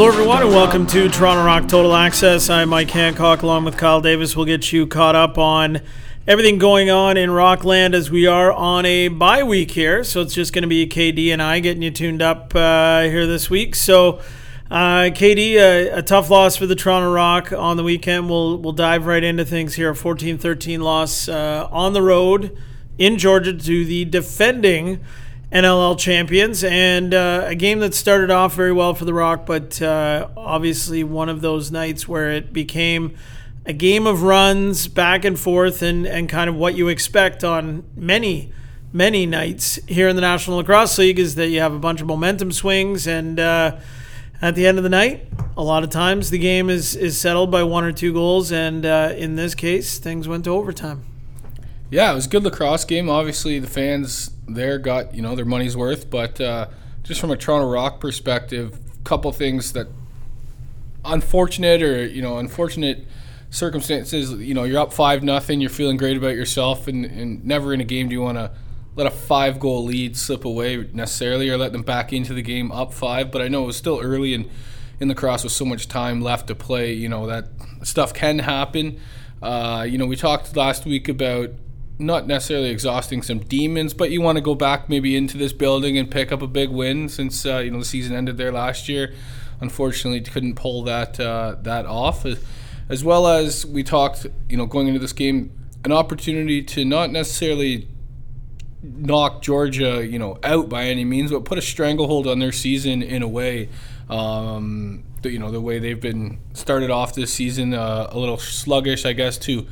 Hello, everyone, and welcome to Toronto Rock Total Access. I'm Mike Hancock, along with Kyle Davis. We'll get you caught up on everything going on in Rockland as we are on a bye week here. So it's just going to be KD and I getting you tuned up uh, here this week. So, uh, KD, a, a, tough loss for the Toronto Rock on the weekend. We'll we'll dive right into things here. 14-13 loss uh, on the road in Georgia to the defending NLL champions, and uh, a game that started off very well for the Rock, but uh, obviously one of those nights where it became a game of runs back and forth, and, and kind of what you expect on many, many nights here in the National Lacrosse League is that you have a bunch of momentum swings, and uh, at the end of the night, a lot of times the game is, is settled by one or two goals, and uh, in this case, things went to overtime. Yeah, it was a good lacrosse game. Obviously, the fans there got you know their money's worth, but uh, just from a Toronto Rock perspective, couple things that unfortunate or you know unfortunate circumstances. You know, you're up five nothing. You're feeling great about yourself, and, and never in a game do you want to let a five goal lead slip away necessarily, or let them back into the game up five. But I know it was still early and in the cross with so much time left to play. You know that stuff can happen. Uh, you know, we talked last week about not necessarily exhausting some demons, but you want to go back maybe into this building and pick up a big win since uh, you know the season ended there last year. Unfortunately, couldn't pull that uh, that off. As well as we talked, you know, going into this game, an opportunity to not necessarily knock Georgia, you know, out by any means, but put a stranglehold on their season in a way. Um, you know, the way they've been started off this season, uh, a little sluggish, I guess, to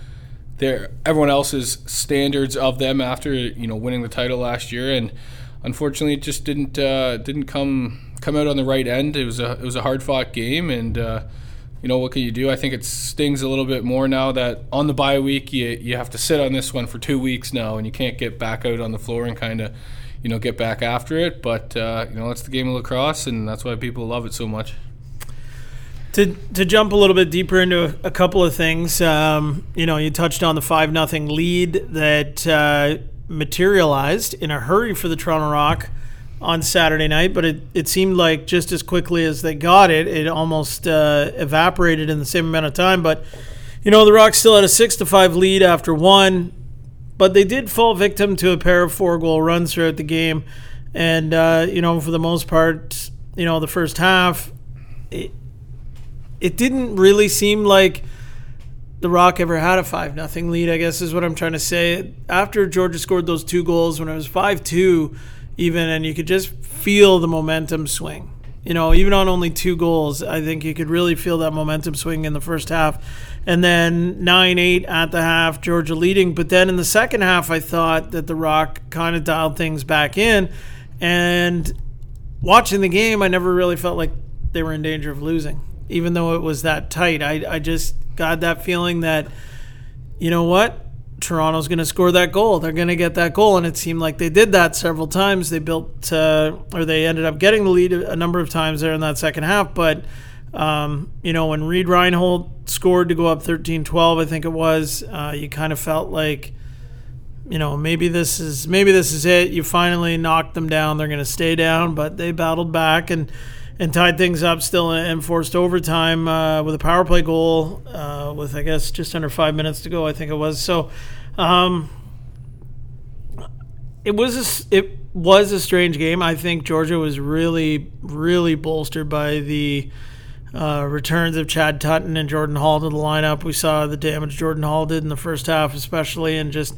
their everyone else's standards of them after you know winning the title last year, and unfortunately, it just didn't uh, didn't come come out on the right end. It was a it was a hard fought game, and uh, you know what can you do? I think it stings a little bit more now that on the bye week you you have to sit on this one for two weeks now, and you can't get back out on the floor and kind of you know get back after it. But uh, you know that's the game of lacrosse, and that's why people love it so much. To, to jump a little bit deeper into a, a couple of things, um, you know, you touched on the five nothing lead that uh, materialized in a hurry for the Toronto Rock on Saturday night, but it, it seemed like just as quickly as they got it, it almost uh, evaporated in the same amount of time. But you know, the Rock still had a six to five lead after one, but they did fall victim to a pair of four goal runs throughout the game, and uh, you know, for the most part, you know, the first half. It, it didn't really seem like the Rock ever had a five nothing lead. I guess is what I'm trying to say. After Georgia scored those two goals when it was five two, even, and you could just feel the momentum swing. You know, even on only two goals, I think you could really feel that momentum swing in the first half. And then 9 8 at the half, Georgia leading. But then in the second half, I thought that The Rock kind of dialed things back in. And watching the game, I never really felt like they were in danger of losing even though it was that tight. I, I just got that feeling that, you know what? Toronto's going to score that goal. They're going to get that goal. And it seemed like they did that several times. They built, uh, or they ended up getting the lead a number of times there in that second half. But, um, you know, when Reid Reinholdt scored to go up 13 12, I think it was, uh, you kind of felt like, you know, maybe this is maybe this is it. You finally knocked them down. They're going to stay down, but they battled back and and tied things up still and forced overtime uh, with a power play goal uh, with I guess just under five minutes to go. I think it was so. Um, it was a, it was a strange game. I think Georgia was really really bolstered by the uh, returns of Chad Tutton and Jordan Hall to the lineup. We saw the damage Jordan Hall did in the first half, especially, and just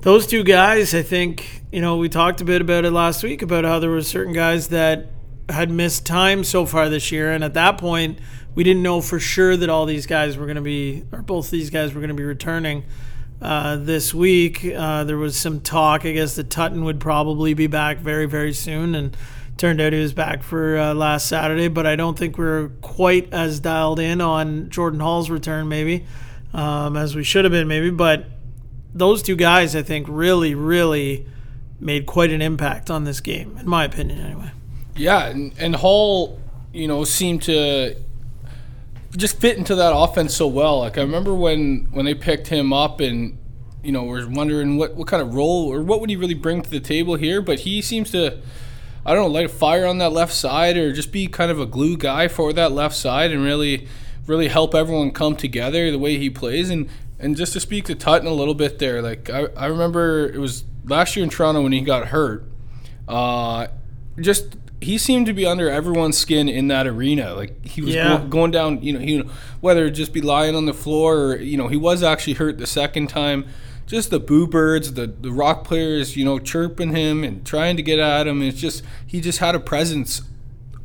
those two guys. I think you know we talked a bit about it last week about how there were certain guys that had missed time so far this year, and at that point, we didn't know for sure that all these guys were going to be, or both these guys were going to be returning uh, this week. Uh, there was some talk, I guess, that Tutton would probably be back very, very soon, and turned out he was back for uh, last Saturday. But I don't think we're quite as dialed in on Jordan Hall's return, maybe, um, as we should have been, maybe. But those two guys, I think, really, really made quite an impact on this game, in my opinion, anyway. Yeah, and, and Hall, you know, seemed to just fit into that offense so well. Like I remember when when they picked him up and you know, we're wondering what, what kind of role or what would he really bring to the table here, but he seems to I don't know, light a fire on that left side or just be kind of a glue guy for that left side and really, really help everyone come together the way he plays. And, and just to speak to Tutton a little bit there, like I, I remember it was last year in Toronto when he got hurt. Uh, just he seemed to be under everyone's skin in that arena. Like he was Yeah. go- going down, you know, he, whether it just be lying on the floor or you know, he was actually hurt the second time. Just the boo birds, the the rock players, you know, chirping him and trying to get at him. It's just he just had a presence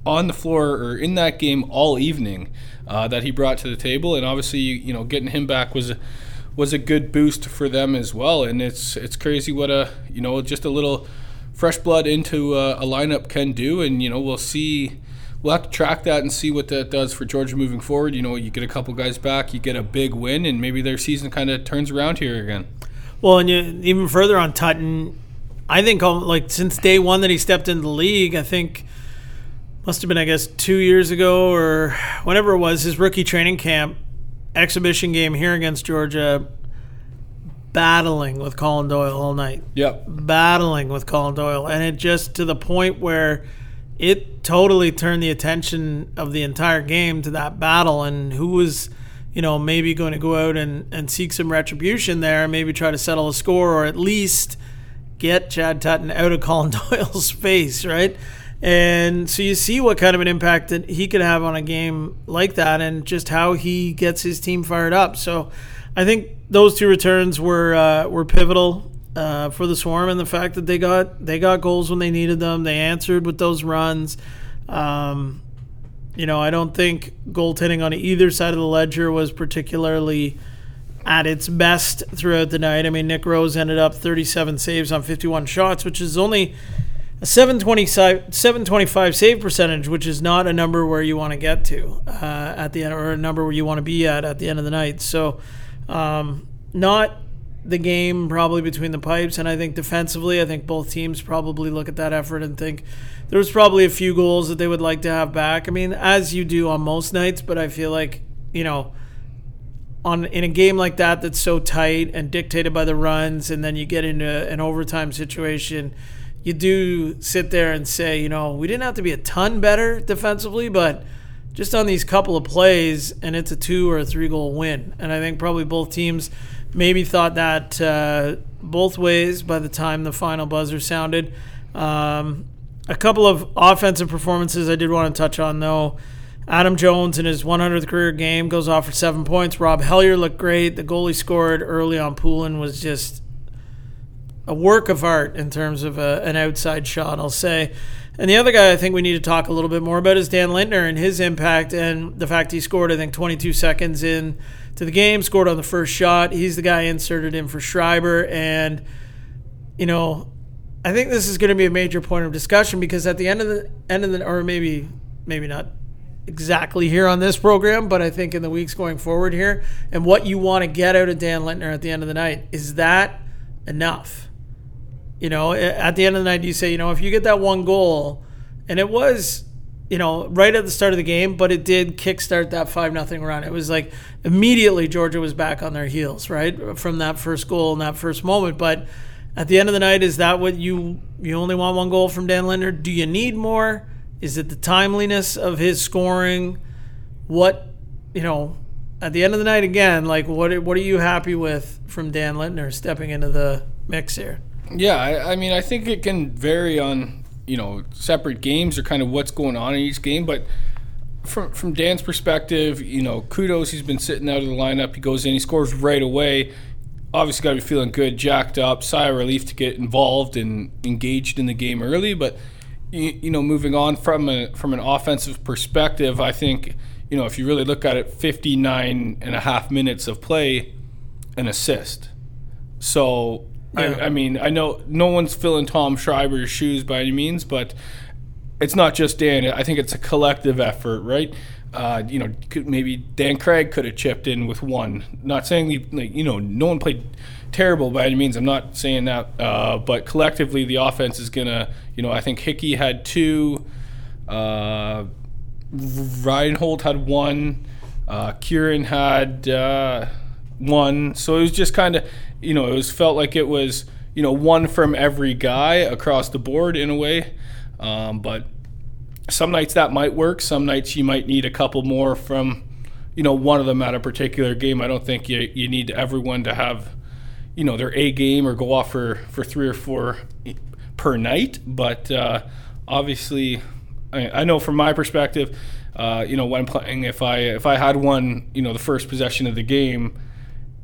on the floor or in that game all evening uh, that he brought to the table, and obviously, you, you know, getting him back was a, was a good boost for them as well. And it's it's crazy what a you know just a little fresh blood into a, a lineup can do, and you know we'll see. We'll have to track that and see what that does for Georgia moving forward. You know, you get a couple guys back, you get a big win, and maybe their season kind of turns around here again. Well, and you, even further on Tutton, I think like since day one that he stepped into the league, I think must have been I guess two years ago or whenever it was his rookie training camp exhibition game here against Georgia, battling with Colin Doyle all night, Yep. battling with Colin Doyle, and it just to the point where it totally turned the attention of the entire game to that battle and who was you know maybe going to go out and, and seek some retribution there and maybe try to settle a score or at least get chad tutton out of colin doyle's face right? And so you see what kind of an impact that he could have on a game like that and just how he gets his team fired up. So i think those two returns were uh, were pivotal uh, for the Swarm and the fact that they got they got goals when they needed them. They answered with those runs. Um, you know, I don't think goaltending on either side of the ledger was particularly at its best throughout the night. I mean, Nick Rose ended up 37 saves on 51 shots, which is only a 725, 725 save percentage, which is not a number where you want to get to uh, at the end, or a number where you want to be at at the end of the night. So, um, not the game probably between the pipes. And I think defensively, I think both teams probably look at that effort and think there was probably a few goals that they would like to have back. I mean, as you do on most nights, but I feel like, you know, on in a game like that that's so tight and dictated by the runs, and then you get into an overtime situation, you do sit there and say, you know, we didn't have to be a ton better defensively, but just on these couple of plays, and it's a two or a three goal win. And I think probably both teams maybe thought that uh, both ways by the time the final buzzer sounded. Um, a couple of offensive performances I did want to touch on, though. Adam Jones in his 100th career game goes off for seven points. Rob Hellyer looked great. The goal he scored early on Poulin was just a work of art in terms of a, an outside shot, I'll say. And the other guy I think we need to talk a little bit more about is Dan Lintner and his impact and the fact he scored, I think, 22 seconds in to the game, scored on the first shot. He's the guy inserted in for Schreiber. And, you know, I think this is going to be a major point of discussion because at the end of the end of the, or maybe, maybe not exactly here on this program, but I think in the weeks going forward here, and what you want to get out of Dan Lintner at the end of the night, is that enough? You know, at the end of the night, you say, you know, if you get that one goal, and it was, you know, right at the start of the game, but it did kickstart that five nothing run. It was like immediately Georgia was back on their heels, right, from that first goal and that first moment. But at the end of the night, is that what you you only want one goal from Dan Lintner? Do you need more? Is it the timeliness of his scoring? What you know? At the end of the night, again, like what what are you happy with from Dan Lintner stepping into the mix here? Yeah, I, I mean, I think it can vary on you know separate games or kind of what's going on in each game, but from from Dan's perspective, you know, kudos. He's been sitting out of the lineup. He goes in, he scores right away. Obviously, got to be feeling good, jacked up, sigh of relief to get involved and engaged in the game early. But you, you know, moving on from a from an offensive perspective, I think you know if you really look at it, 59 and a half minutes of play, an assist. So Yeah. I, I mean, I know no one's filling Tom Schreiber's shoes by any means, but it's not just Dan. I think it's a collective effort, right? Uh, you know, could, maybe Dan Craig could have chipped in with one. Not saying we, like, you know, no one played terrible by any means. I'm not saying that, uh, but collectively the offense is gonna, you know, I think Hickey had two, uh, Reinholdt had one, uh, Kieran had uh, one. So it was just kind of, you know, it was felt like it was, you know, one from every guy across the board in a way. Um, but some nights that might work. Some nights you might need a couple more from, you know, one of them at a particular game. I don't think you, you need everyone to have, you know, their A game or go off for, for three or four per night. But uh, obviously, I, I know from my perspective, uh, you know, when playing, if I if I had one, you know, the first possession of the game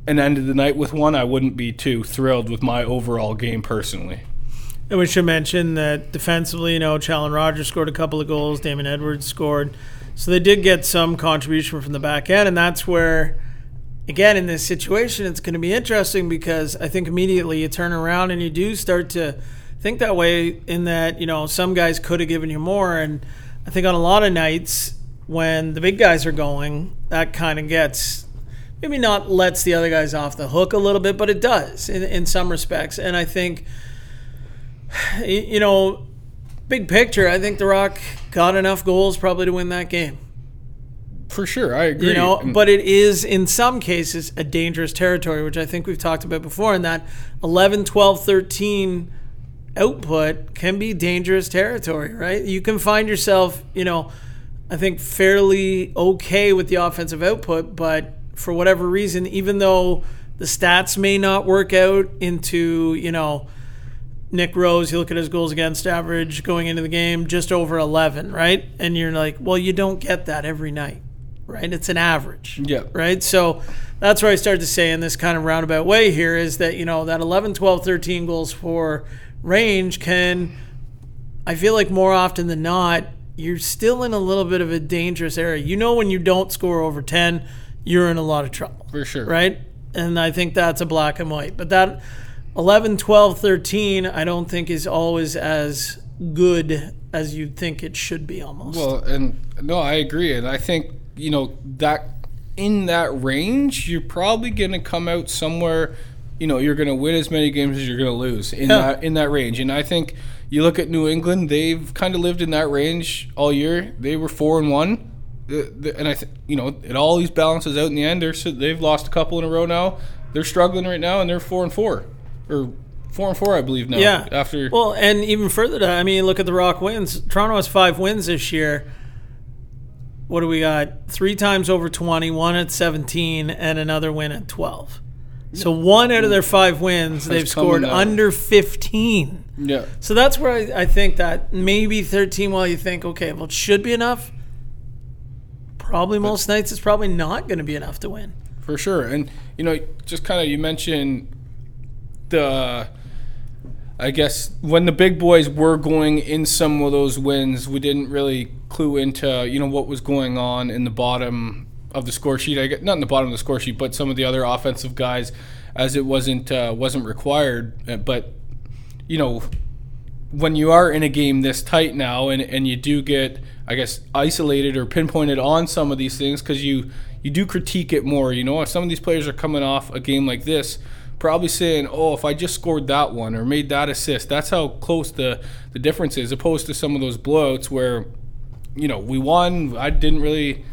and ended the night with one, I wouldn't be too thrilled with my overall game personally. And we should mention that defensively, you know, Challen Rogers scored a couple of goals, Damon Edwards scored. So they did get some contribution from the back end, and that's where again in this situation it's going to be interesting because I think immediately you turn around and you do start to think that way in that, you know, some guys could have given you more and I think on a lot of nights when the big guys are going, that kind of gets maybe not lets the other guys off the hook a little bit, but it does in, in some respects. And I think you know, big picture, I think The Rock got enough goals probably to win that game. For sure, I agree. You know, but it is in some cases a dangerous territory, which I think we've talked about before, and that 11, 12, 13 output can be dangerous territory, right? You can find yourself, you know, I think fairly okay with the offensive output, but for whatever reason, even though the stats may not work out into, you know, Nick Rose, you look at his goals against average going into the game, just over 11, right? And you're like, well, you don't get that every night, right? It's an average. Yeah. Right? So that's where I started to say in this kind of roundabout way here is that, you know, that 11, 12, 13 goals for range can, I feel like more often than not, you're still in a little bit of a dangerous area. You know, when you don't score over 10, you're in a lot of trouble. For sure. Right? And I think that's a black and white. But that 11, 12, 13, I don't think is always as good as you'd think it should be almost. Well, and no, I agree. And I think, you know, that in that range, you're probably going to come out somewhere, you know, you're going to win as many games as you're going to lose in Yeah. that in that range. And I think you look at New England, they've kind of lived in that range all year. They were 4 and 1. And I think, you know, it always balances out in the end. They're, they've lost a couple in a row now. They're struggling right now, and they're 4 and 4. Or 4 and 4, I believe, now. yeah. After. Well, and even further to, I mean, look at the Rock wins. Toronto has five wins this year. What do we got? Three times over 20, one at 17, and another win at 12. So one out of their five wins, they've scored that- under 15. yeah. So that's where I, I think that maybe 13, while you think, okay, well, it should be enough. Probably most nights it's probably not going to be enough to win. For sure. And, you know, just kind of you mentioned the, I guess, when the big boys were going in some of those wins, we didn't really clue into, you know, what was going on in the bottom of the score sheet. I get, not in the bottom of the score sheet, but some of the other offensive guys as it wasn't uh, wasn't required. But, you know, when you are in a game this tight now and, and you do get i guess isolated or pinpointed on some of these things because you you do critique it more you know if some of these players are coming off a game like this probably saying oh if i just scored that one or made that assist that's how close the the difference is opposed to some of those blowouts where you know we won i didn't really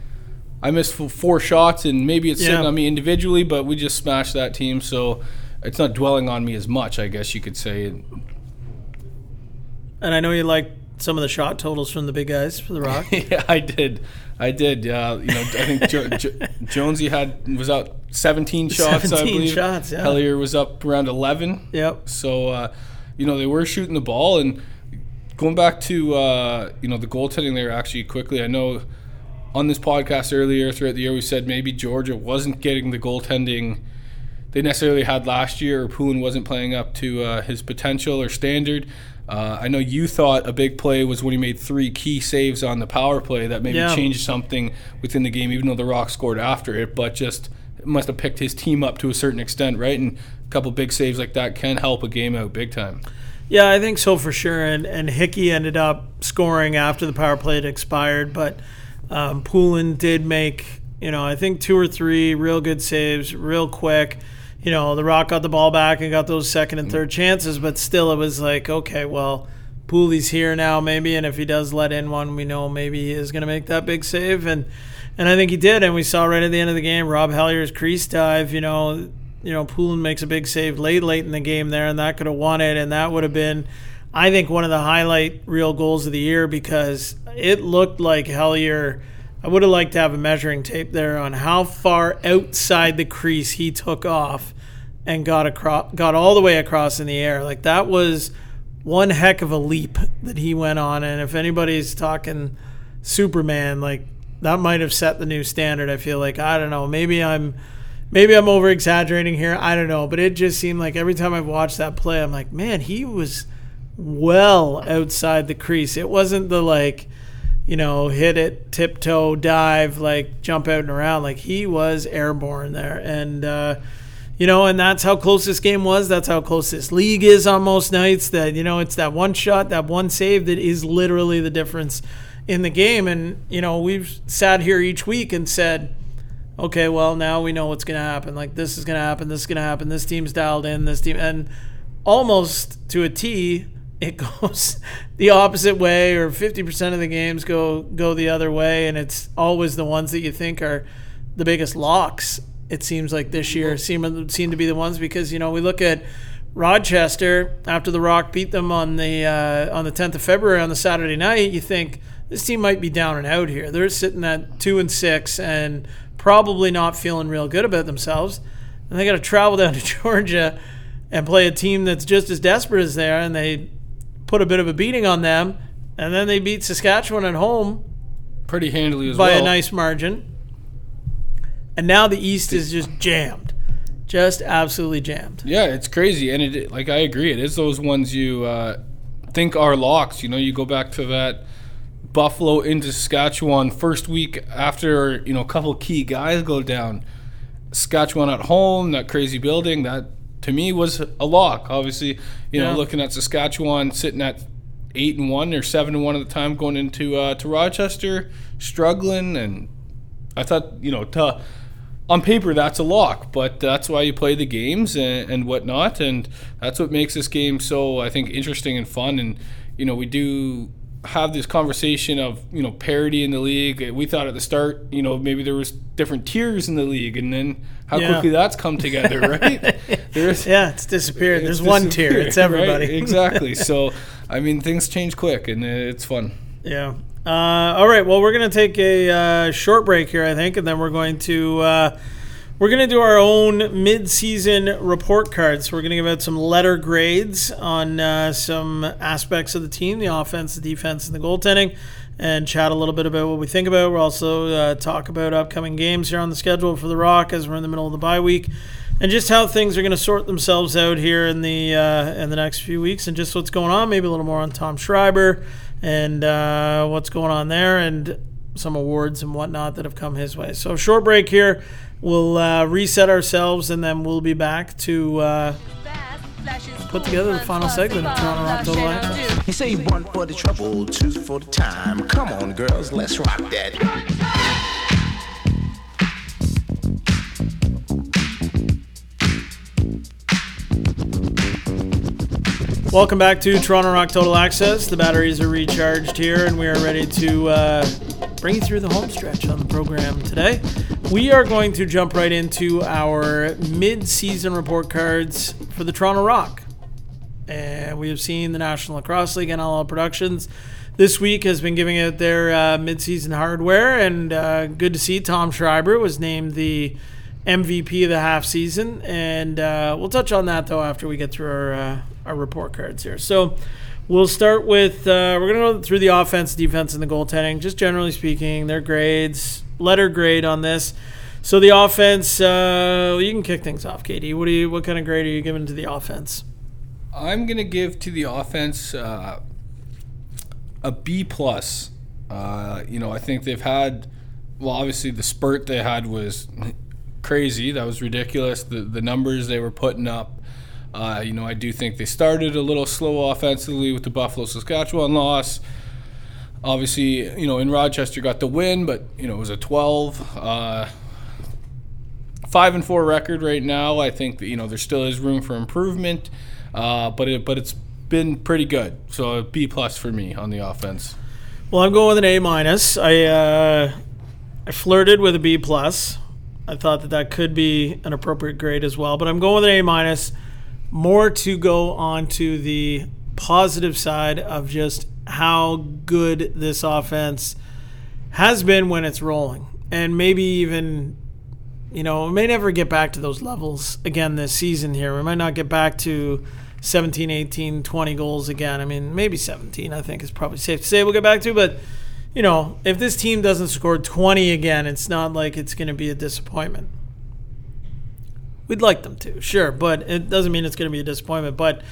i missed four shots and maybe it's sitting Yeah. on me individually but we just smashed that team so it's not dwelling on me as much i guess you could say And I know you like some of the shot totals from the big guys for the Rock. yeah, I did. I did. Uh, you know, I think jo- jo- Jonesy had was out 17 shots. I 17 believe. shots, yeah. Hellyer was up around 11. yep. So, uh, you know, they were shooting the ball and going back to uh, you know the goaltending there. Actually, quickly, I know on this podcast earlier throughout the year we said maybe Georgia wasn't getting the goaltending they necessarily had last year, or Poulin wasn't playing up to uh, his potential or standard. Uh, I know you thought a big play was when he made three key saves on the power play that maybe Yeah. changed something within the game, even though the Rock scored after it. But just must have picked his team up to a certain extent, right? And a couple big saves like that can help a game out big time. Yeah, I think so for sure. And and Hickey ended up scoring after the power play had expired, but um, Poulin did make you know I think two or three real good saves, real quick. You know, the Rock got the ball back and got those second and mm. third chances, but still it was like, okay, well, Pooley's here now, maybe, and if he does let in one, we know maybe he is going to make that big save, and and I think he did, and we saw right at the end of the game, Rob Hellyer's crease dive. You know, you know, Poulin makes a big save late, late in the game there, and that could have won it, and that would have been, I think one of the highlight reel goals of the year because it looked like Hellyer. I would have liked to have a measuring tape there on how far outside the crease he took off and got across, got all the way across in the air. Like that was one heck of a leap that he went on. And if anybody's talking Superman, like that might have set the new standard. I feel like I don't know. Maybe I'm maybe I'm over exaggerating here. I don't know, but it just seemed like every time I've watched that play, I'm like, man, he was well outside the crease. It wasn't the like, you know, hit it, tiptoe, dive, like jump out and around. Like he was airborne there, and uh, you know, and that's how close this game was. That's how close this league is on most nights. That you know, it's that one shot, that one save that is literally the difference in the game. And you know, we've sat here each week and said. Okay, well now we know what's going to happen. Like this is going to happen. This is going to happen. This team's dialed in. This team, and almost to a T, it goes the opposite way or 50% of the games go go the other way and it's always the ones that you think are the biggest locks it seems like this year. Seem seem to be the ones because you know we look at Rochester after the Rock beat them on the uh, on the 10th of February on the Saturday night you think this team might be down and out here. They're sitting at 2 and 6 and probably not feeling real good about themselves. And they got to travel down to Georgia and play a team that's just as desperate as they are and they put a bit of a beating on them, and then they beat Saskatchewan at home pretty handily as by well. a nice margin. And now the East is just jammed, just absolutely jammed. Yeah, it's crazy, and it like I agree, it is those ones you uh, think are locks. You know, you go back to that Buffalo into Saskatchewan first week after you know a couple key guys go down. Saskatchewan at home, that crazy building, that to me was a lock. Obviously, you know, Yeah. looking at Saskatchewan sitting at eight and one or seven and one at the time, going into uh, to Rochester, struggling, and I thought you know to, on paper that's a lock, but that's why you play the games and, and whatnot, and that's what makes this game so I think interesting and fun. And you know, we do have this conversation of you know parity in the league. We thought at the start, you know, maybe there was different tiers in the league, and then how Yeah. quickly that's come together, right? There's Yeah, it's disappeared. it's There's one tier. It's everybody. right? exactly. So, I mean, things change quick, and it's fun. Yeah. Uh, all right. Well, we're gonna take a uh, short break here, I think, and then we're going to uh, we're gonna do our own mid-season report cards. We're gonna give out some letter grades on uh, some aspects of the team, the offense, the defense, and the goaltending, and chat a little bit about what we think about. We'll also uh, talk about upcoming games here on the schedule for the Rock as we're in the middle of the bye week. And just how things are going to sort themselves out here in the uh, in the next few weeks, and just what's going on. Maybe a little more on Tom Schreiber, and uh, what's going on there and some awards and whatnot that have come his way. So, short break here. We'll uh, reset ourselves and then we'll be back to uh, Put together the final segment of Toronto Rock Total Access. He say one for the trouble, two for the time. Come on, girls, let's rock that. Welcome back to Toronto Rock Total Access. The batteries are recharged here, and we are ready to uh, bring you through the home stretch on the program today. We are going to jump right into our mid-season report cards for the Toronto Rock. And we have seen the National Lacrosse League and NLL Productions this week has been giving out their uh, mid-season hardware, and uh, good to see Tom Schreiber was named the MVP of the half season, and uh, we'll touch on that though after we get through our uh, our report cards here. So we'll start with uh, we're gonna go through the offense, defense, and the goaltending. Just generally speaking, their grades, letter grade on this. So the offense, uh, you can kick things off, KD. What do you? What kind of grade are you giving to the offense? I'm gonna give to the offense uh, a B plus. Uh, you know, I think they've had. Well, obviously the spurt they had was crazy. That was ridiculous. The the numbers they were putting up. Uh, you know, I do think they started a little slow offensively with the Buffalo Saskatchewan loss. Obviously, you know, in Rochester got the win, but you know it was a 12. Uh, five and four record right now. I think that you know there still is room for improvement, uh, but it but it's been pretty good. So a B plus for me on the offense. Well, I'm going with an A minus. I uh, I flirted with a B plus. I thought that that could be an appropriate grade as well, but I'm going with an A minus. More to go on to the positive side of just how good this offense has been when it's rolling. And maybe even, you know, we may never get back to those levels again this season here. We might not get back to 17, 18, 20 goals again. I mean, maybe 17, I think is probably safe to say we'll get back to. But, you know, if this team doesn't score 20 again, it's not like it's going to be a disappointment. We'd like them to, sure, but it doesn't mean it's going to be a disappointment. But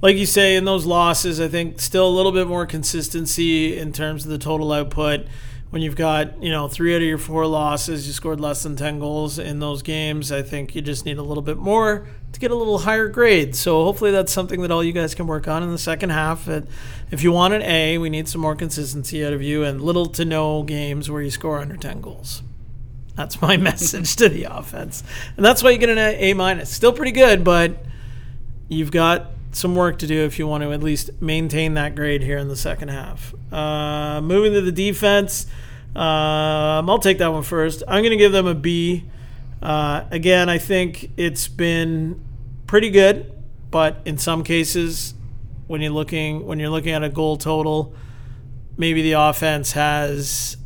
like you say, in those losses, I think still a little bit more consistency in terms of the total output. When you've got, you know, three out of your four losses, you scored less than 10 goals in those games. I think you just need a little bit more to get a little higher grade. So hopefully that's something that all you guys can work on in the second half. If you want an A, we need some more consistency out of you and little to no games where you score under 10 goals. That's my message to the offense. And that's why you get an A minus. Still pretty good, but you've got some work to do if you want to at least maintain that grade here in the second half. Uh, moving to the defense, um, I'll take that one first. I'm going to give them a B. Uh, again, I think it's been pretty good, but in some cases, when you're looking when you're looking at a goal total, maybe the offense has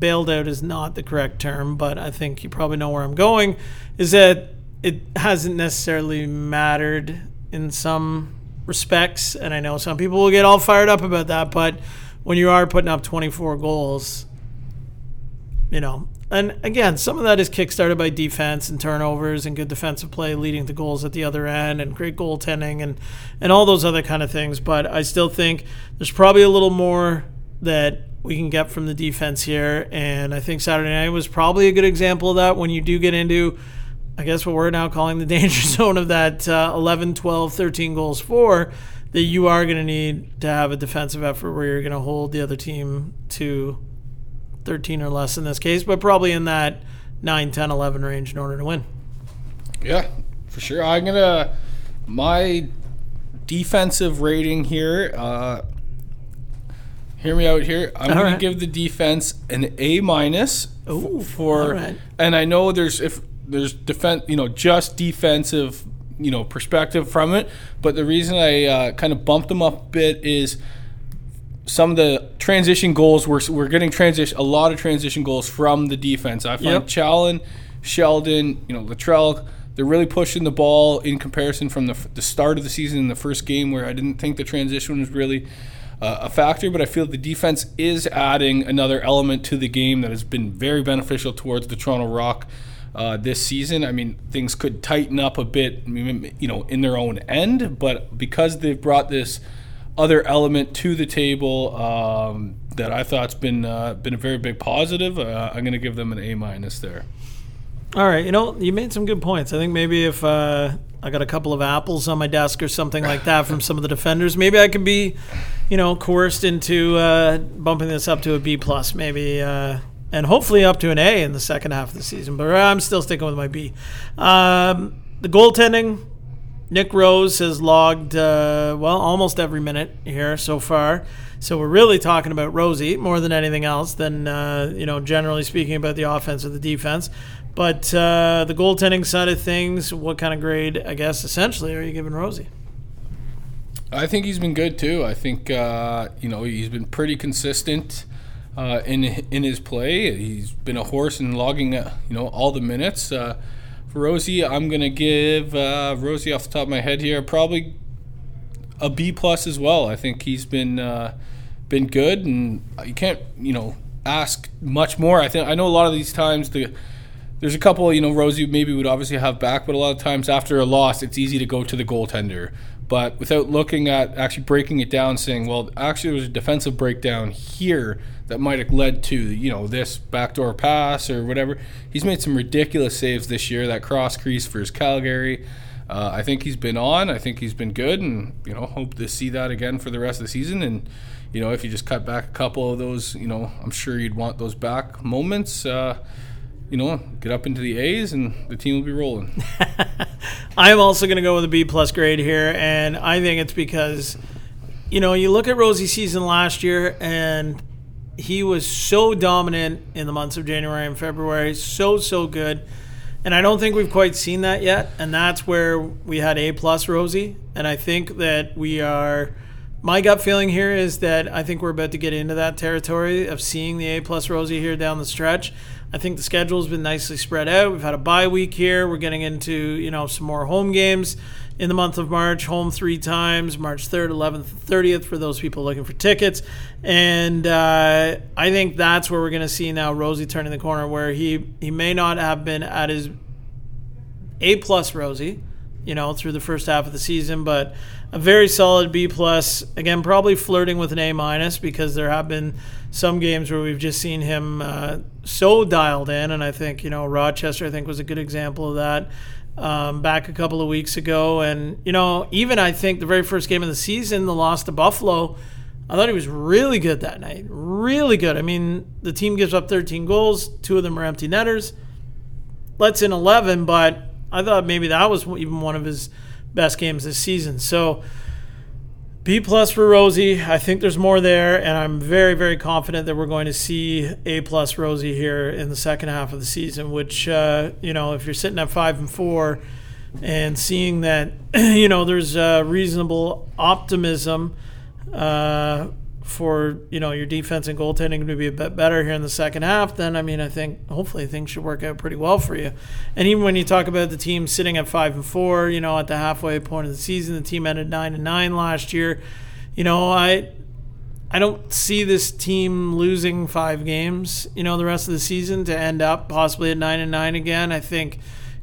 bailed out is not the correct term, but I think you probably know where I'm going, is that it hasn't necessarily mattered in some respects. And I know some people will get all fired up about that, but when you are putting up 24 goals, you know, and again, some of that is kickstarted by defense and turnovers and good defensive play leading to goals at the other end and great goaltending and, and all those other kind of things. But I still think there's probably a little more that we can get from the defense here. And I think Saturday night was probably a good example of that when you do get into, I guess, what we're now calling the danger zone of that uh, 11, 12, 13 goals for, that you are going to need to have a defensive effort where you're going to hold the other team to 13 or less in this case, but probably in that 9, 10, 11 range in order to win. Yeah, for sure. I'm going to, my defensive rating here, uh, hear me out here. I'm going right. to give the defense an A minus for, right. and I know there's if there's defense, you know, just defensive, you know, perspective from it. But the reason I uh, kind of bumped them up a bit is some of the transition goals. We're we're getting transition a lot of transition goals from the defense. I find yep. Challen, Sheldon, you know, Latrell. They're really pushing the ball in comparison from the, the start of the season in the first game where I didn't think the transition was really uh, a factor, but I feel the defense is adding another element to the game that has been very beneficial towards the Toronto Rock uh, this season. I mean, things could tighten up a bit, you know, in their own end, but because they've brought this other element to the table um, that I thought's been uh, been a very big positive, uh, I'm going to give them an A minus there. All right, you know, you made some good points. I think maybe if uh, I got a couple of apples on my desk or something like that from some of the defenders, maybe I could be, you know, coerced into uh, bumping this up to a B plus, maybe, uh, and hopefully up to an A in the second half of the season. But I'm still sticking with my B. Um, the goaltending, Nick Rose has logged uh, well almost every minute here so far. So we're really talking about Rosie more than anything else than uh, you know generally speaking about the offense or the defense. But uh, the goaltending side of things, what kind of grade, I guess, essentially, are you giving Rosie? I think he's been good too. I think uh, you know he's been pretty consistent uh, in in his play. He's been a horse in logging uh, you know all the minutes. Uh, for Rosie, I'm gonna give uh, Rosie off the top of my head here probably a B plus as well. I think he's been been good, and you can't you know ask much more. I think I know a lot of these times the there's a couple, you know, Rosie maybe would obviously have back, but a lot of times after a loss, it's easy to go to the goaltender. But without looking at actually breaking it down, saying, well, actually, there was a defensive breakdown here that might have led to, you know, this backdoor pass or whatever. He's made some ridiculous saves this year. That cross crease for his Calgary. Uh, I think he's been on. I think he's been good, and you know, hope to see that again for the rest of the season. And you know, if you just cut back a couple of those, you know, I'm sure you'd want those back moments. Uh, you know, get up into the A's and the team will be rolling. I'm also going to go with a B plus grade here, and I think it's because, you know, you look at Rosie's season last year, and he was so dominant in the months of January and February, so so good, And I don't think we've quite seen that yet. And that's where we had A plus Rosie. And I think that we are. My gut feeling here is that I think we're about to get into that territory of seeing the A plus Rosie here down the stretch. I think the schedule's been nicely spread out. We've had a bye week here. We're getting into you know some more home games in the month of March. Home three times, March 3rd, 11th, 30th for those people looking for tickets. And uh, I think that's where we're going to see now Rosie turning the corner, where he he may not have been at his A plus Rosie, you know, through the first half of the season, but a very solid B plus. Again, probably flirting with an A minus because there have been some games where we've just seen him uh, so dialed in, and I think you know Rochester, I think was a good example of that. Um, back a couple of weeks ago, and you know, even I think the very first game of the season, the loss to Buffalo, I thought he was really good that night. Really good. I mean, the team gives up 13 goals, two of them are empty netters. Let's in 11, but I thought maybe that was even one of his best games this season. So B plus for Rosie. I think there's more there, and I'm very, very confident that we're going to see A plus Rosie here in the second half of the season. Which uh, you know, if you're sitting at five and four, and seeing that you know there's uh, reasonable optimism uh, for you know your defense and goaltending to be a bit better here in the second half, then I mean I think hopefully things should work out pretty well for you. And even when you talk about the team sitting at five and four, you know at the halfway point of the season, the team ended nine and nine last year. You know I I don't see this team losing five games, you know, the rest of the season to end up possibly at nine and nine again. I think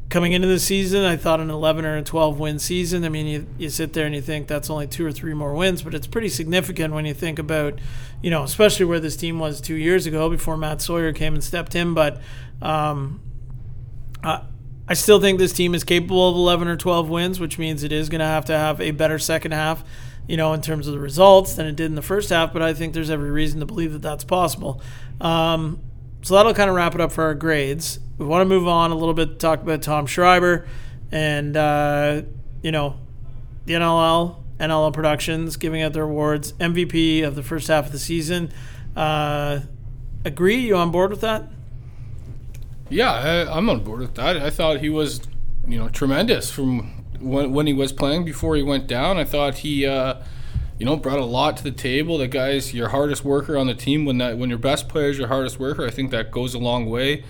coming into the season, I thought an 11 or a 12 win season. I mean, you, you sit there and you think that's only two or three more wins, but it's pretty significant when you think about, you know, especially where this team was two years ago before Matt Sawyer came and stepped in. But um, I, I still think this team is capable of 11 or 12 wins, which means it is going to have to have a better second half. You know, in terms of the results than it did in the first half, but I think there's every reason to believe that that's possible. Um, so that'll kind of wrap it up for our grades. We want to move on a little bit, to talk about Tom Schreiber and, uh, you know, the NLL, NLL Productions giving out their awards, MVP of the first half of the season. Uh, agree? You on board with that? Yeah, I, I'm on board with that. I thought he was, you know, tremendous from when, when he was playing before he went down. I thought he, uh, you know, brought a lot to the table. The guy's your hardest worker on the team. When that when your best player is your hardest worker, I think that goes a long way.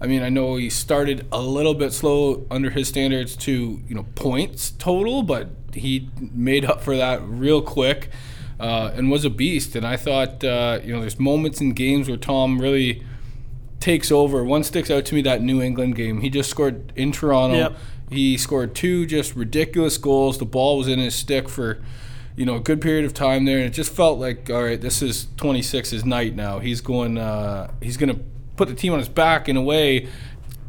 I mean, I know he started a little bit slow under his standards to you know points total, but he made up for that real quick uh, and was a beast. And I thought uh, you know there's moments in games where Tom really takes over. One sticks out to me that New England game. He just scored in Toronto. Yep. He scored two just ridiculous goals. The ball was in his stick for you know a good period of time there, and it just felt like all right, this is 26's night now. He's going uh, he's going to put the team on his back in a way.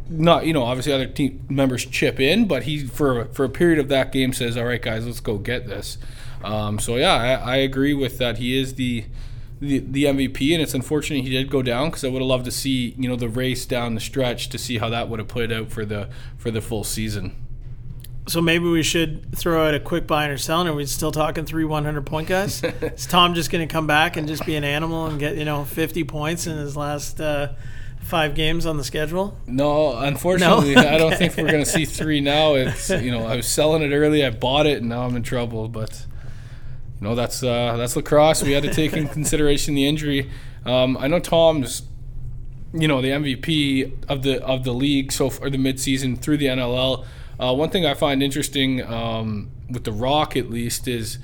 Not you know obviously other team members chip in, but he for for a period of that game says, all right guys, let's go get this. Um, so yeah, I, I agree with that. He is the the, the MVP, and it's unfortunate he did go down because I would have loved to see you know the race down the stretch to see how that would have played out for the for the full season. So maybe we should throw out a quick buy or sell, and are we still talking three 100 point guys? is Tom just going to come back and just be an animal and get you know 50 points in his last uh, five games on the schedule? No, unfortunately, no? I don't think we're going to see three now. It's you know I was selling it early, I bought it, and now I'm in trouble. But you know that's uh, that's lacrosse. We had to take in consideration the injury. Um, I know Tom's you know the MVP of the of the league so far the midseason through the NLL. Uh, one thing I find interesting um, with the Rock, at least, is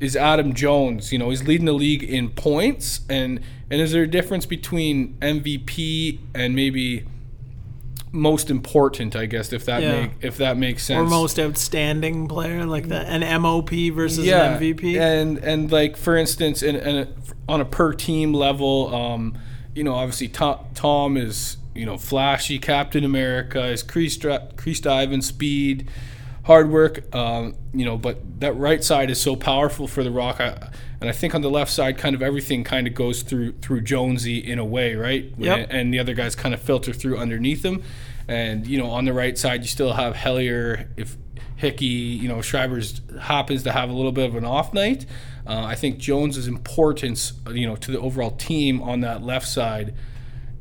is Adam Jones. You know, he's leading the league in points, and and is there a difference between MVP and maybe most important? I guess if that Yeah. make if that makes sense. Or most outstanding player, like the, an MOP versus yeah, an MVP? and and like for instance, in, in a, on a per team level, um, you know, obviously Tom, Tom is you know flashy Captain America, is crease dri- crease diving speed, hard work, um, you know, but that right side is so powerful for the Rock. I, and I think on the left side, kind of everything kind of goes through through Jonesy in a way, right? Yep. And, and the other guys kind of filter through underneath him. And you know, on the right side, you still have Hellyer. If Hickey, you know, Schreiber's happens to have a little bit of an off night. Uh, I think Jones's importance, you know, to the overall team on that left side,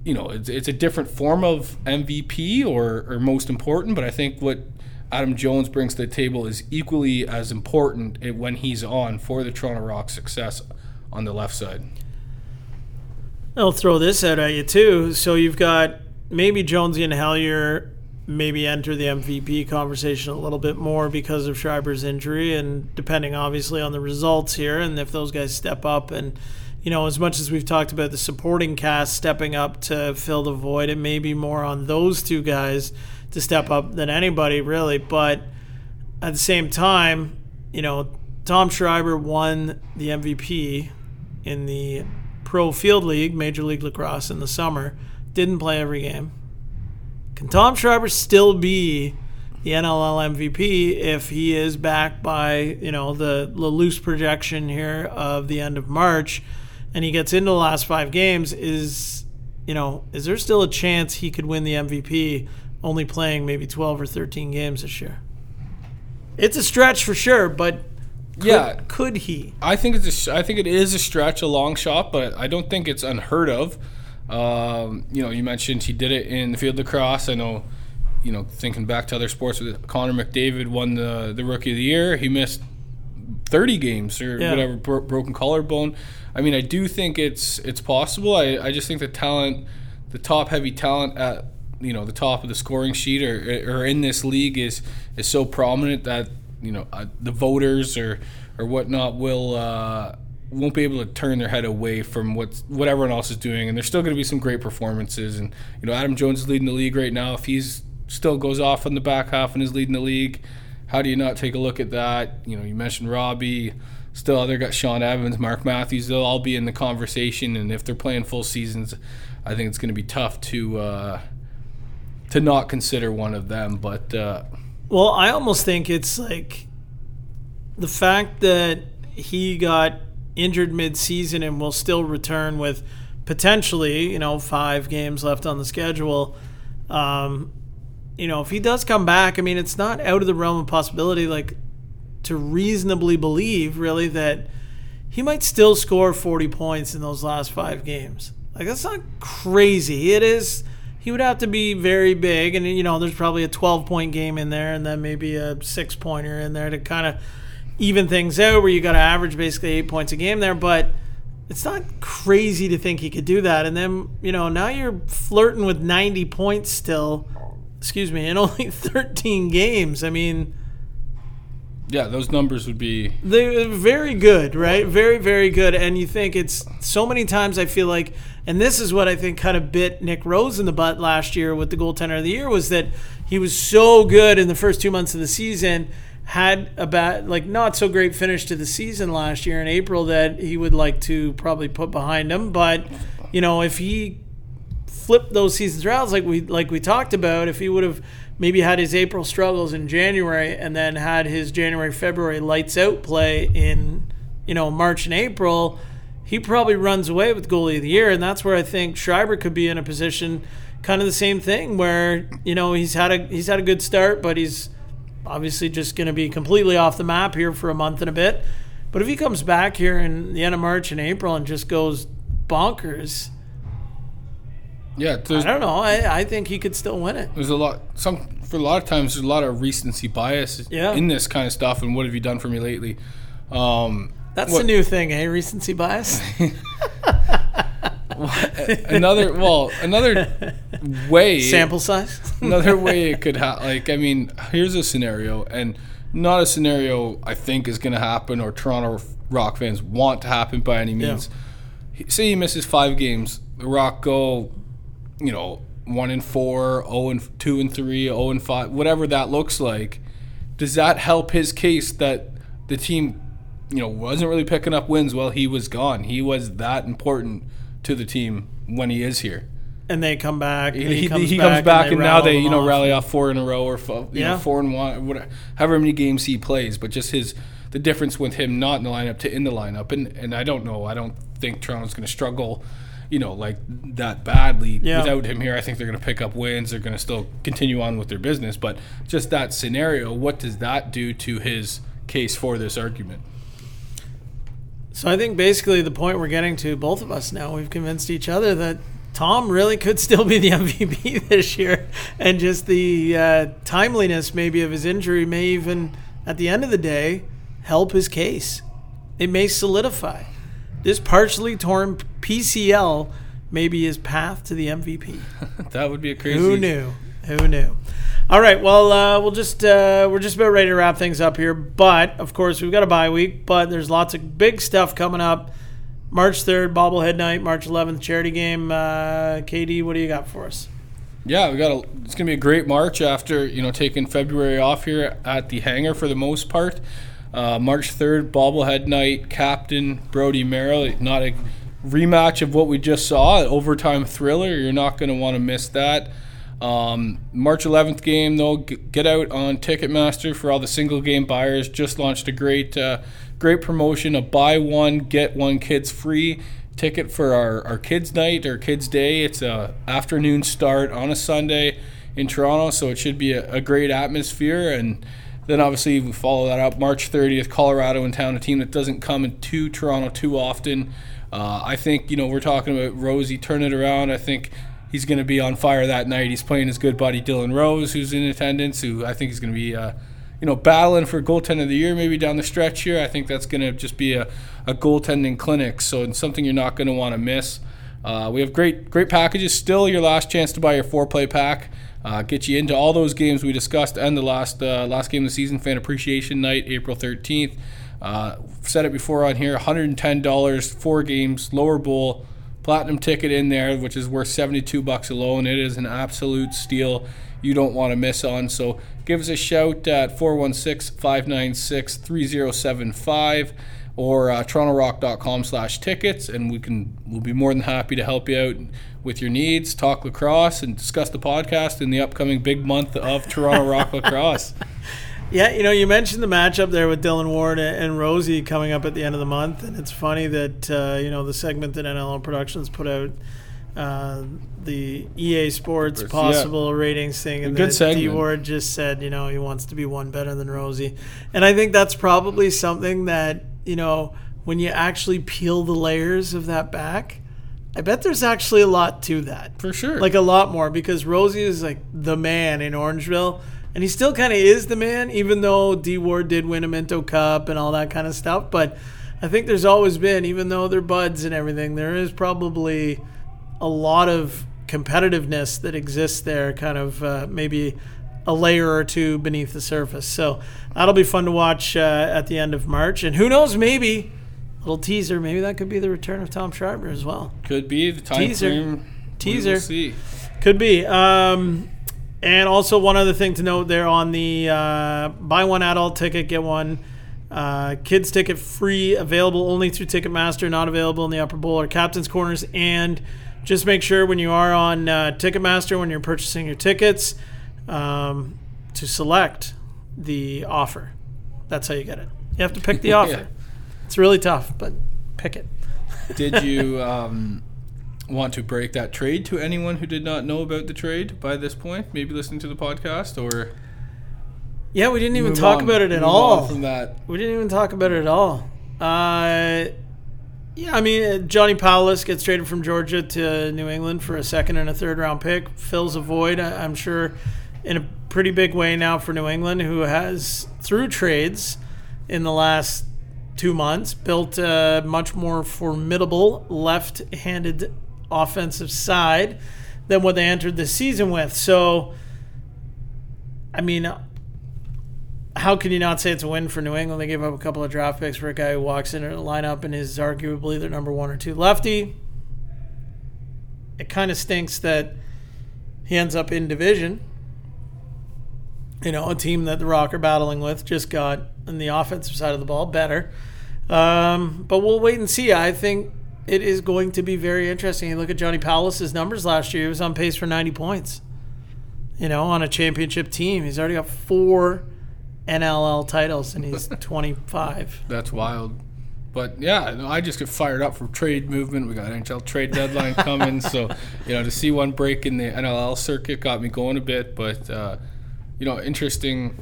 you know, it's, it's a different form of MVP or, or most important, but I think what Adam Jones brings to the table is equally as important when he's on for the Toronto Rock success on the left side. I'll throw this out at you too. So you've got maybe Jonesy and Hellyer maybe enter the MVP conversation a little bit more because of Schreiber's injury, and depending obviously on the results here, and if those guys step up and. You know, as much as we've talked about the supporting cast stepping up to fill the void, it may be more on those two guys to step up than anybody really. But at the same time, you know, Tom Schreiber won the MVP in the Pro Field League, Major League Lacrosse in the summer. Didn't play every game. Can Tom Schreiber still be the NLL MVP if he is back by you know the, the loose projection here of the end of March, and he gets into the last five games? Is you know is there still a chance he could win the MVP only playing maybe twelve or thirteen games this year? It's a stretch for sure, but could, yeah, could he? I think it's a, I think it is a stretch, a long shot, but I don't think it's unheard of. Um, you know, you mentioned he did it in the field lacrosse. I know, you know, thinking back to other sports, Connor McDavid won the the rookie of the year. He missed 30 games or yeah. whatever, bro- broken collarbone. I mean, I do think it's it's possible. I, I just think the talent, the top heavy talent at you know the top of the scoring sheet or or in this league is is so prominent that you know uh, the voters or or whatnot will. Uh, won't be able to turn their head away from what what everyone else is doing, and there's still going to be some great performances. And you know, Adam Jones is leading the league right now. If he's still goes off on the back half and is leading the league, how do you not take a look at that? You know, you mentioned Robbie. Still, other got Shawn Evans, Mark Matthews. They'll all be in the conversation, and if they're playing full seasons, I think it's going to be tough to uh, to not consider one of them. But uh, well, I almost think it's like the fact that he got injured mid-season and will still return with potentially, you know, five games left on the schedule. Um, you know, if he does come back, I mean, it's not out of the realm of possibility, like to reasonably believe, really, that he might still score 40 points in those last five games. Like, that's not crazy. It is. He would have to be very big, and you know, there's probably a 12 point game in there, and then maybe a six pointer in there to kind of even things out where you got to average basically eight points a game there, but it's not crazy to think he could do that. And then, you know, now you're flirting with 90 points still, excuse me, in only 13 games. I mean, yeah, those numbers would be they're very good, right? Very, very good. And you think it's so many times I feel like, and this is what I think kind of bit Nick Rose in the butt last year with the goaltender of the year was that he was so good in the first two months of the season had a bad, like not so great finish to the season last year in April that he would like to probably put behind him. But you know, if he flipped those seasons around, like we like we talked about, if he would have maybe had his April struggles in January and then had his January February lights out play in you know March and April, he probably runs away with goalie of the year, and that's where I think Schreiber could be in a position, kind of the same thing, where you know he's had a he's had a good start, but he's obviously just going to be completely off the map here for a month and a bit. But if he comes back here in the end of March and April and just goes bonkers, yeah, I don't know. I, I think he could still win it. There's a lot. Some for a lot of times there's a lot of recency bias yeah. in this kind of stuff. And what have you done for me lately? Um, That's what, the new thing, eh? Recency bias. another well, another way sample size. another way it could happen. Like, I mean, here's a scenario, and not a scenario I think is going to happen or Toronto Rock fans want to happen by any means. Yeah. Say he misses five games, the Rock go, you know, one and four, oh and two and three, zero oh and five, whatever that looks like. Does that help his case that the team, you know, wasn't really picking up wins while he was gone? He was that important to the team when he is here. And they come back. He, he, he, comes, he back comes back, and, and now they you know off. rally off four in a row or you yeah. know, four and one, whatever, however many games he plays. But just his the difference with him not in the lineup to in the lineup, and and I don't know. I don't think Toronto's going to struggle, you know, like that badly yeah. without him here. I think they're going to pick up wins. They're going to still continue on with their business. But just that scenario, what does that do to his case for this argument? So I think basically the point we're getting to, both of us now, we've convinced each other that Tom really could still be the MVP this year, and just the uh, timeliness maybe of his injury may even, at the end of the day, help his case. It may solidify this partially torn PCL may be his path to the MVP. that would be a crazy. Who knew? Who knew? All right. Well, uh, we'll just uh, we're just about ready to wrap things up here. But of course, we've got a bye week. But there's lots of big stuff coming up. March third, bobblehead night. March 11th, charity game. Uh, KD, what do you got for us? Yeah, we got a. It's gonna be a great March after you know taking February off here at the hangar for the most part. Uh, March 3rd, bobblehead night, captain Brody Merrill. Not a rematch of what we just saw, an overtime thriller. You're not going to want to miss that. Um, March 11th game, though, get out on Ticketmaster for all the single game buyers. Just launched a great, uh, great promotion: a buy one get one kids free ticket for our, our kids night or kids day. It's a afternoon start on a Sunday in Toronto, so it should be a, a great atmosphere and then obviously we follow that up March 30th, Colorado in town, a team that doesn't come into Toronto too often. Uh, I think you know we're talking about Rosie turn it around. I think he's going to be on fire that night. He's playing his good buddy Dylan Rose, who's in attendance, who I think is going to be. Uh, you know, battling for goaltender of the year maybe down the stretch here. I think that's going to just be a, a goaltending clinic. So it's something you're not going to want to miss. Uh, we have great great packages. Still, your last chance to buy your four play pack uh, get you into all those games we discussed and the last uh, last game of the season, Fan Appreciation Night, April 13th. Uh, said it before on here $110, four games, lower bowl, platinum ticket in there, which is worth 72 bucks alone. It is an absolute steal you don't want to miss on. So give us a shout at 416 596 3075 or uh, torontorock.com slash tickets and we can we'll be more than happy to help you out with your needs talk lacrosse and discuss the podcast in the upcoming big month of toronto rock lacrosse. Yeah you know you mentioned the matchup there with dylan ward and rosie coming up at the end of the month and it's funny that uh, you know the segment that nll productions put out uh, the EA Sports possible yeah. ratings thing, and good then D Ward just said, you know, he wants to be one better than Rosie, and I think that's probably something that you know, when you actually peel the layers of that back, I bet there's actually a lot to that. For sure. Like a lot more because Rosie is like the man in Orangeville. And he still kind of is the man, even though D Ward did win a Minto Cup and all that kind of stuff. But I think there's always been, even though they're buds and everything, there is probably a lot of competitiveness that exists there, kind of uh, maybe a layer or two beneath the surface. So that'll be fun to watch uh, at the end of March. And who knows, maybe a little teaser, maybe that could be the return of Tom Schreiber as well. Could be the time teaser. Frame, teaser. see. Could be. Um, and also one other thing to note there on the uh, buy one adult ticket, get one uh, kids ticket free, available only through Ticketmaster, not available in the upper bowl or captain's corners. And just make sure when you are on uh, Ticketmaster, when you're purchasing your tickets, um, to select the offer. That's how you get it. You have to pick the offer. yeah. It's really tough, but pick it. did you um, want to break that trade to anyone who did not know about the trade by this point? Maybe listening to the podcast or. Yeah, we didn't even talk on, about it at all. From that, we didn't even talk about it at all. Uh, yeah, I mean uh, Johnny Powless gets traded from Georgia to New England for a second and a third round pick, fills a void. I'm sure in a pretty big way now for New England, who has, through trades in the last two months, built a much more formidable left handed offensive side than what they entered the season with. So, I mean, how can you not say it's a win for New England? They gave up a couple of draft picks for a guy who walks into the lineup and is arguably their number one or two lefty. It kind of stinks that he ends up in division you know, a team that the Rock are battling with just got in the offensive side of the ball better. Um, but we'll wait and see. I think it is going to be very interesting. You look at Johnny Powless's numbers last year; he was on pace for 90 points. You know, on a championship team, he's already got four NLL titles, and he's 25. That's wild. But yeah, I just get fired up for trade movement. We got NHL trade deadline coming, so you know to see one break in the NLL circuit got me going a bit. But uh, you know, interesting.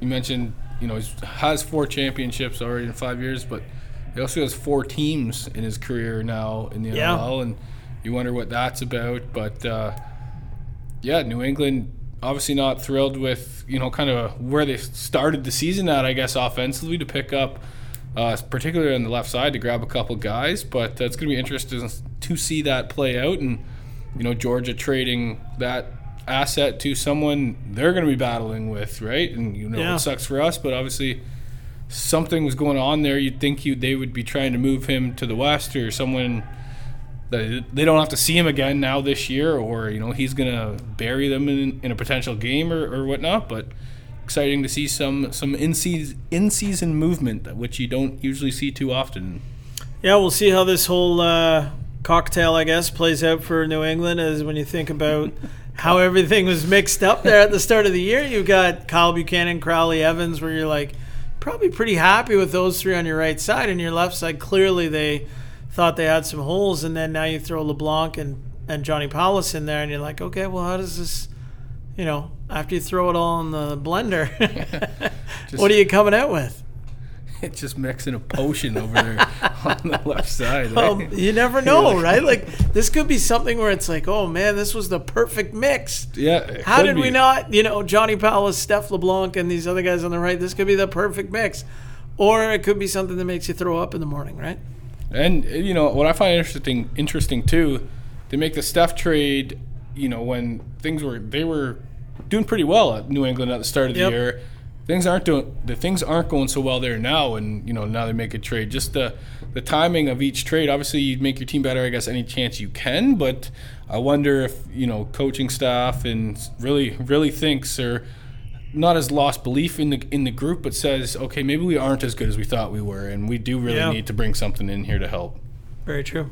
You mentioned, you know, he has four championships already in five years, but he also has four teams in his career now in the yeah. NLL, and you wonder what that's about. But uh, yeah, New England obviously not thrilled with you know kind of where they started the season at. I guess offensively to pick up, uh, particularly on the left side to grab a couple guys. But uh, it's going to be interesting to see that play out and you know Georgia trading that asset to someone they're going to be battling with, right? And you know Yeah. it sucks for us, but obviously something was going on there. You'd think you they would be trying to move him to the west or someone that they don't have to see him again now this year, or you know he's going to bury them in, in a potential game or, or whatnot. But exciting to see some some in season in season movement, which you don't usually see too often. Yeah, we'll see how this whole uh, cocktail, I guess, plays out for New England. As when you think about how everything was mixed up there at the start of the year, you got Kyle Buchanan, Crowley, Evans, where you're like probably pretty happy with those three on your right side, and your left side clearly they thought they had some holes, and then now you throw LeBlanc and and Johnny Powless in there, and you're like, okay, well, how does this? You know, after you throw it all in the blender, what are you coming out with? It's just mixing a potion over there on the left side. eh? Um, you never know, right? Like this could be something where it's like, oh man, this was the perfect mix. yeah. How did we not? You know, Johnny Powell, Steph LeBlanc, and these other guys on the right. This could be the perfect mix, or it could be something that makes you throw up in the morning, right? And uh, you know what I find interesting, interesting too, they make the Steph trade. You know when things were they were doing pretty well at New England at the start of the year. Things aren't doing the things aren't going so well there now, and you know now they make a trade. Just the the timing of each trade. Obviously, you make your team better. I guess any chance you can, but I wonder if you know coaching staff and really really thinks or not as lost belief in the in the group, but says, okay, maybe we aren't as good as we thought we were, and we do really Yeah. need to bring something in here to help. Very true.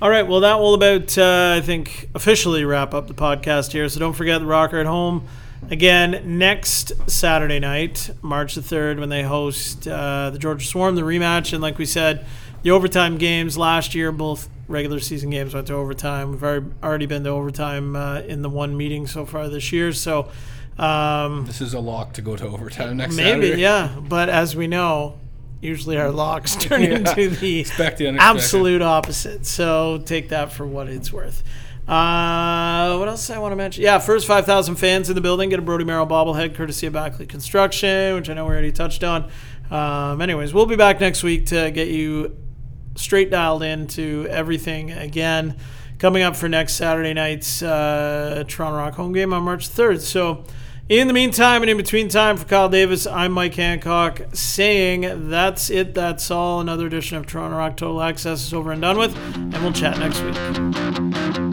All right, well, that will about, uh, I think, officially wrap up the podcast here. So don't forget the Rocker at Home again next Saturday night, March the 3rd, when they host uh, the Georgia Swarm, the rematch. And like we said, the overtime games last year, both regular season games went to overtime. We've already, already been to overtime uh, in the one meeting so far this year. So um, This is a lock to go to overtime next week. maybe, Saturday. yeah. But as we know, usually our locks turn Yeah. into the the absolute opposite. So take that for what it's worth. Uh, what else I want to mention? Yeah, first 5,000 fans in the building get a Brody Merrill bobblehead courtesy of Backley Construction, which I know we already touched on. Um, anyways, we'll be back next week to get you straight dialed into everything again. Coming up for next Saturday night's uh, Toronto Rock home game on March 3rd. So, in the meantime and in between time for Kyle Davis, I'm Mike Hancock saying that's it, that's all. Another edition of Toronto Rock Total Access is over and done with, and we'll chat next week.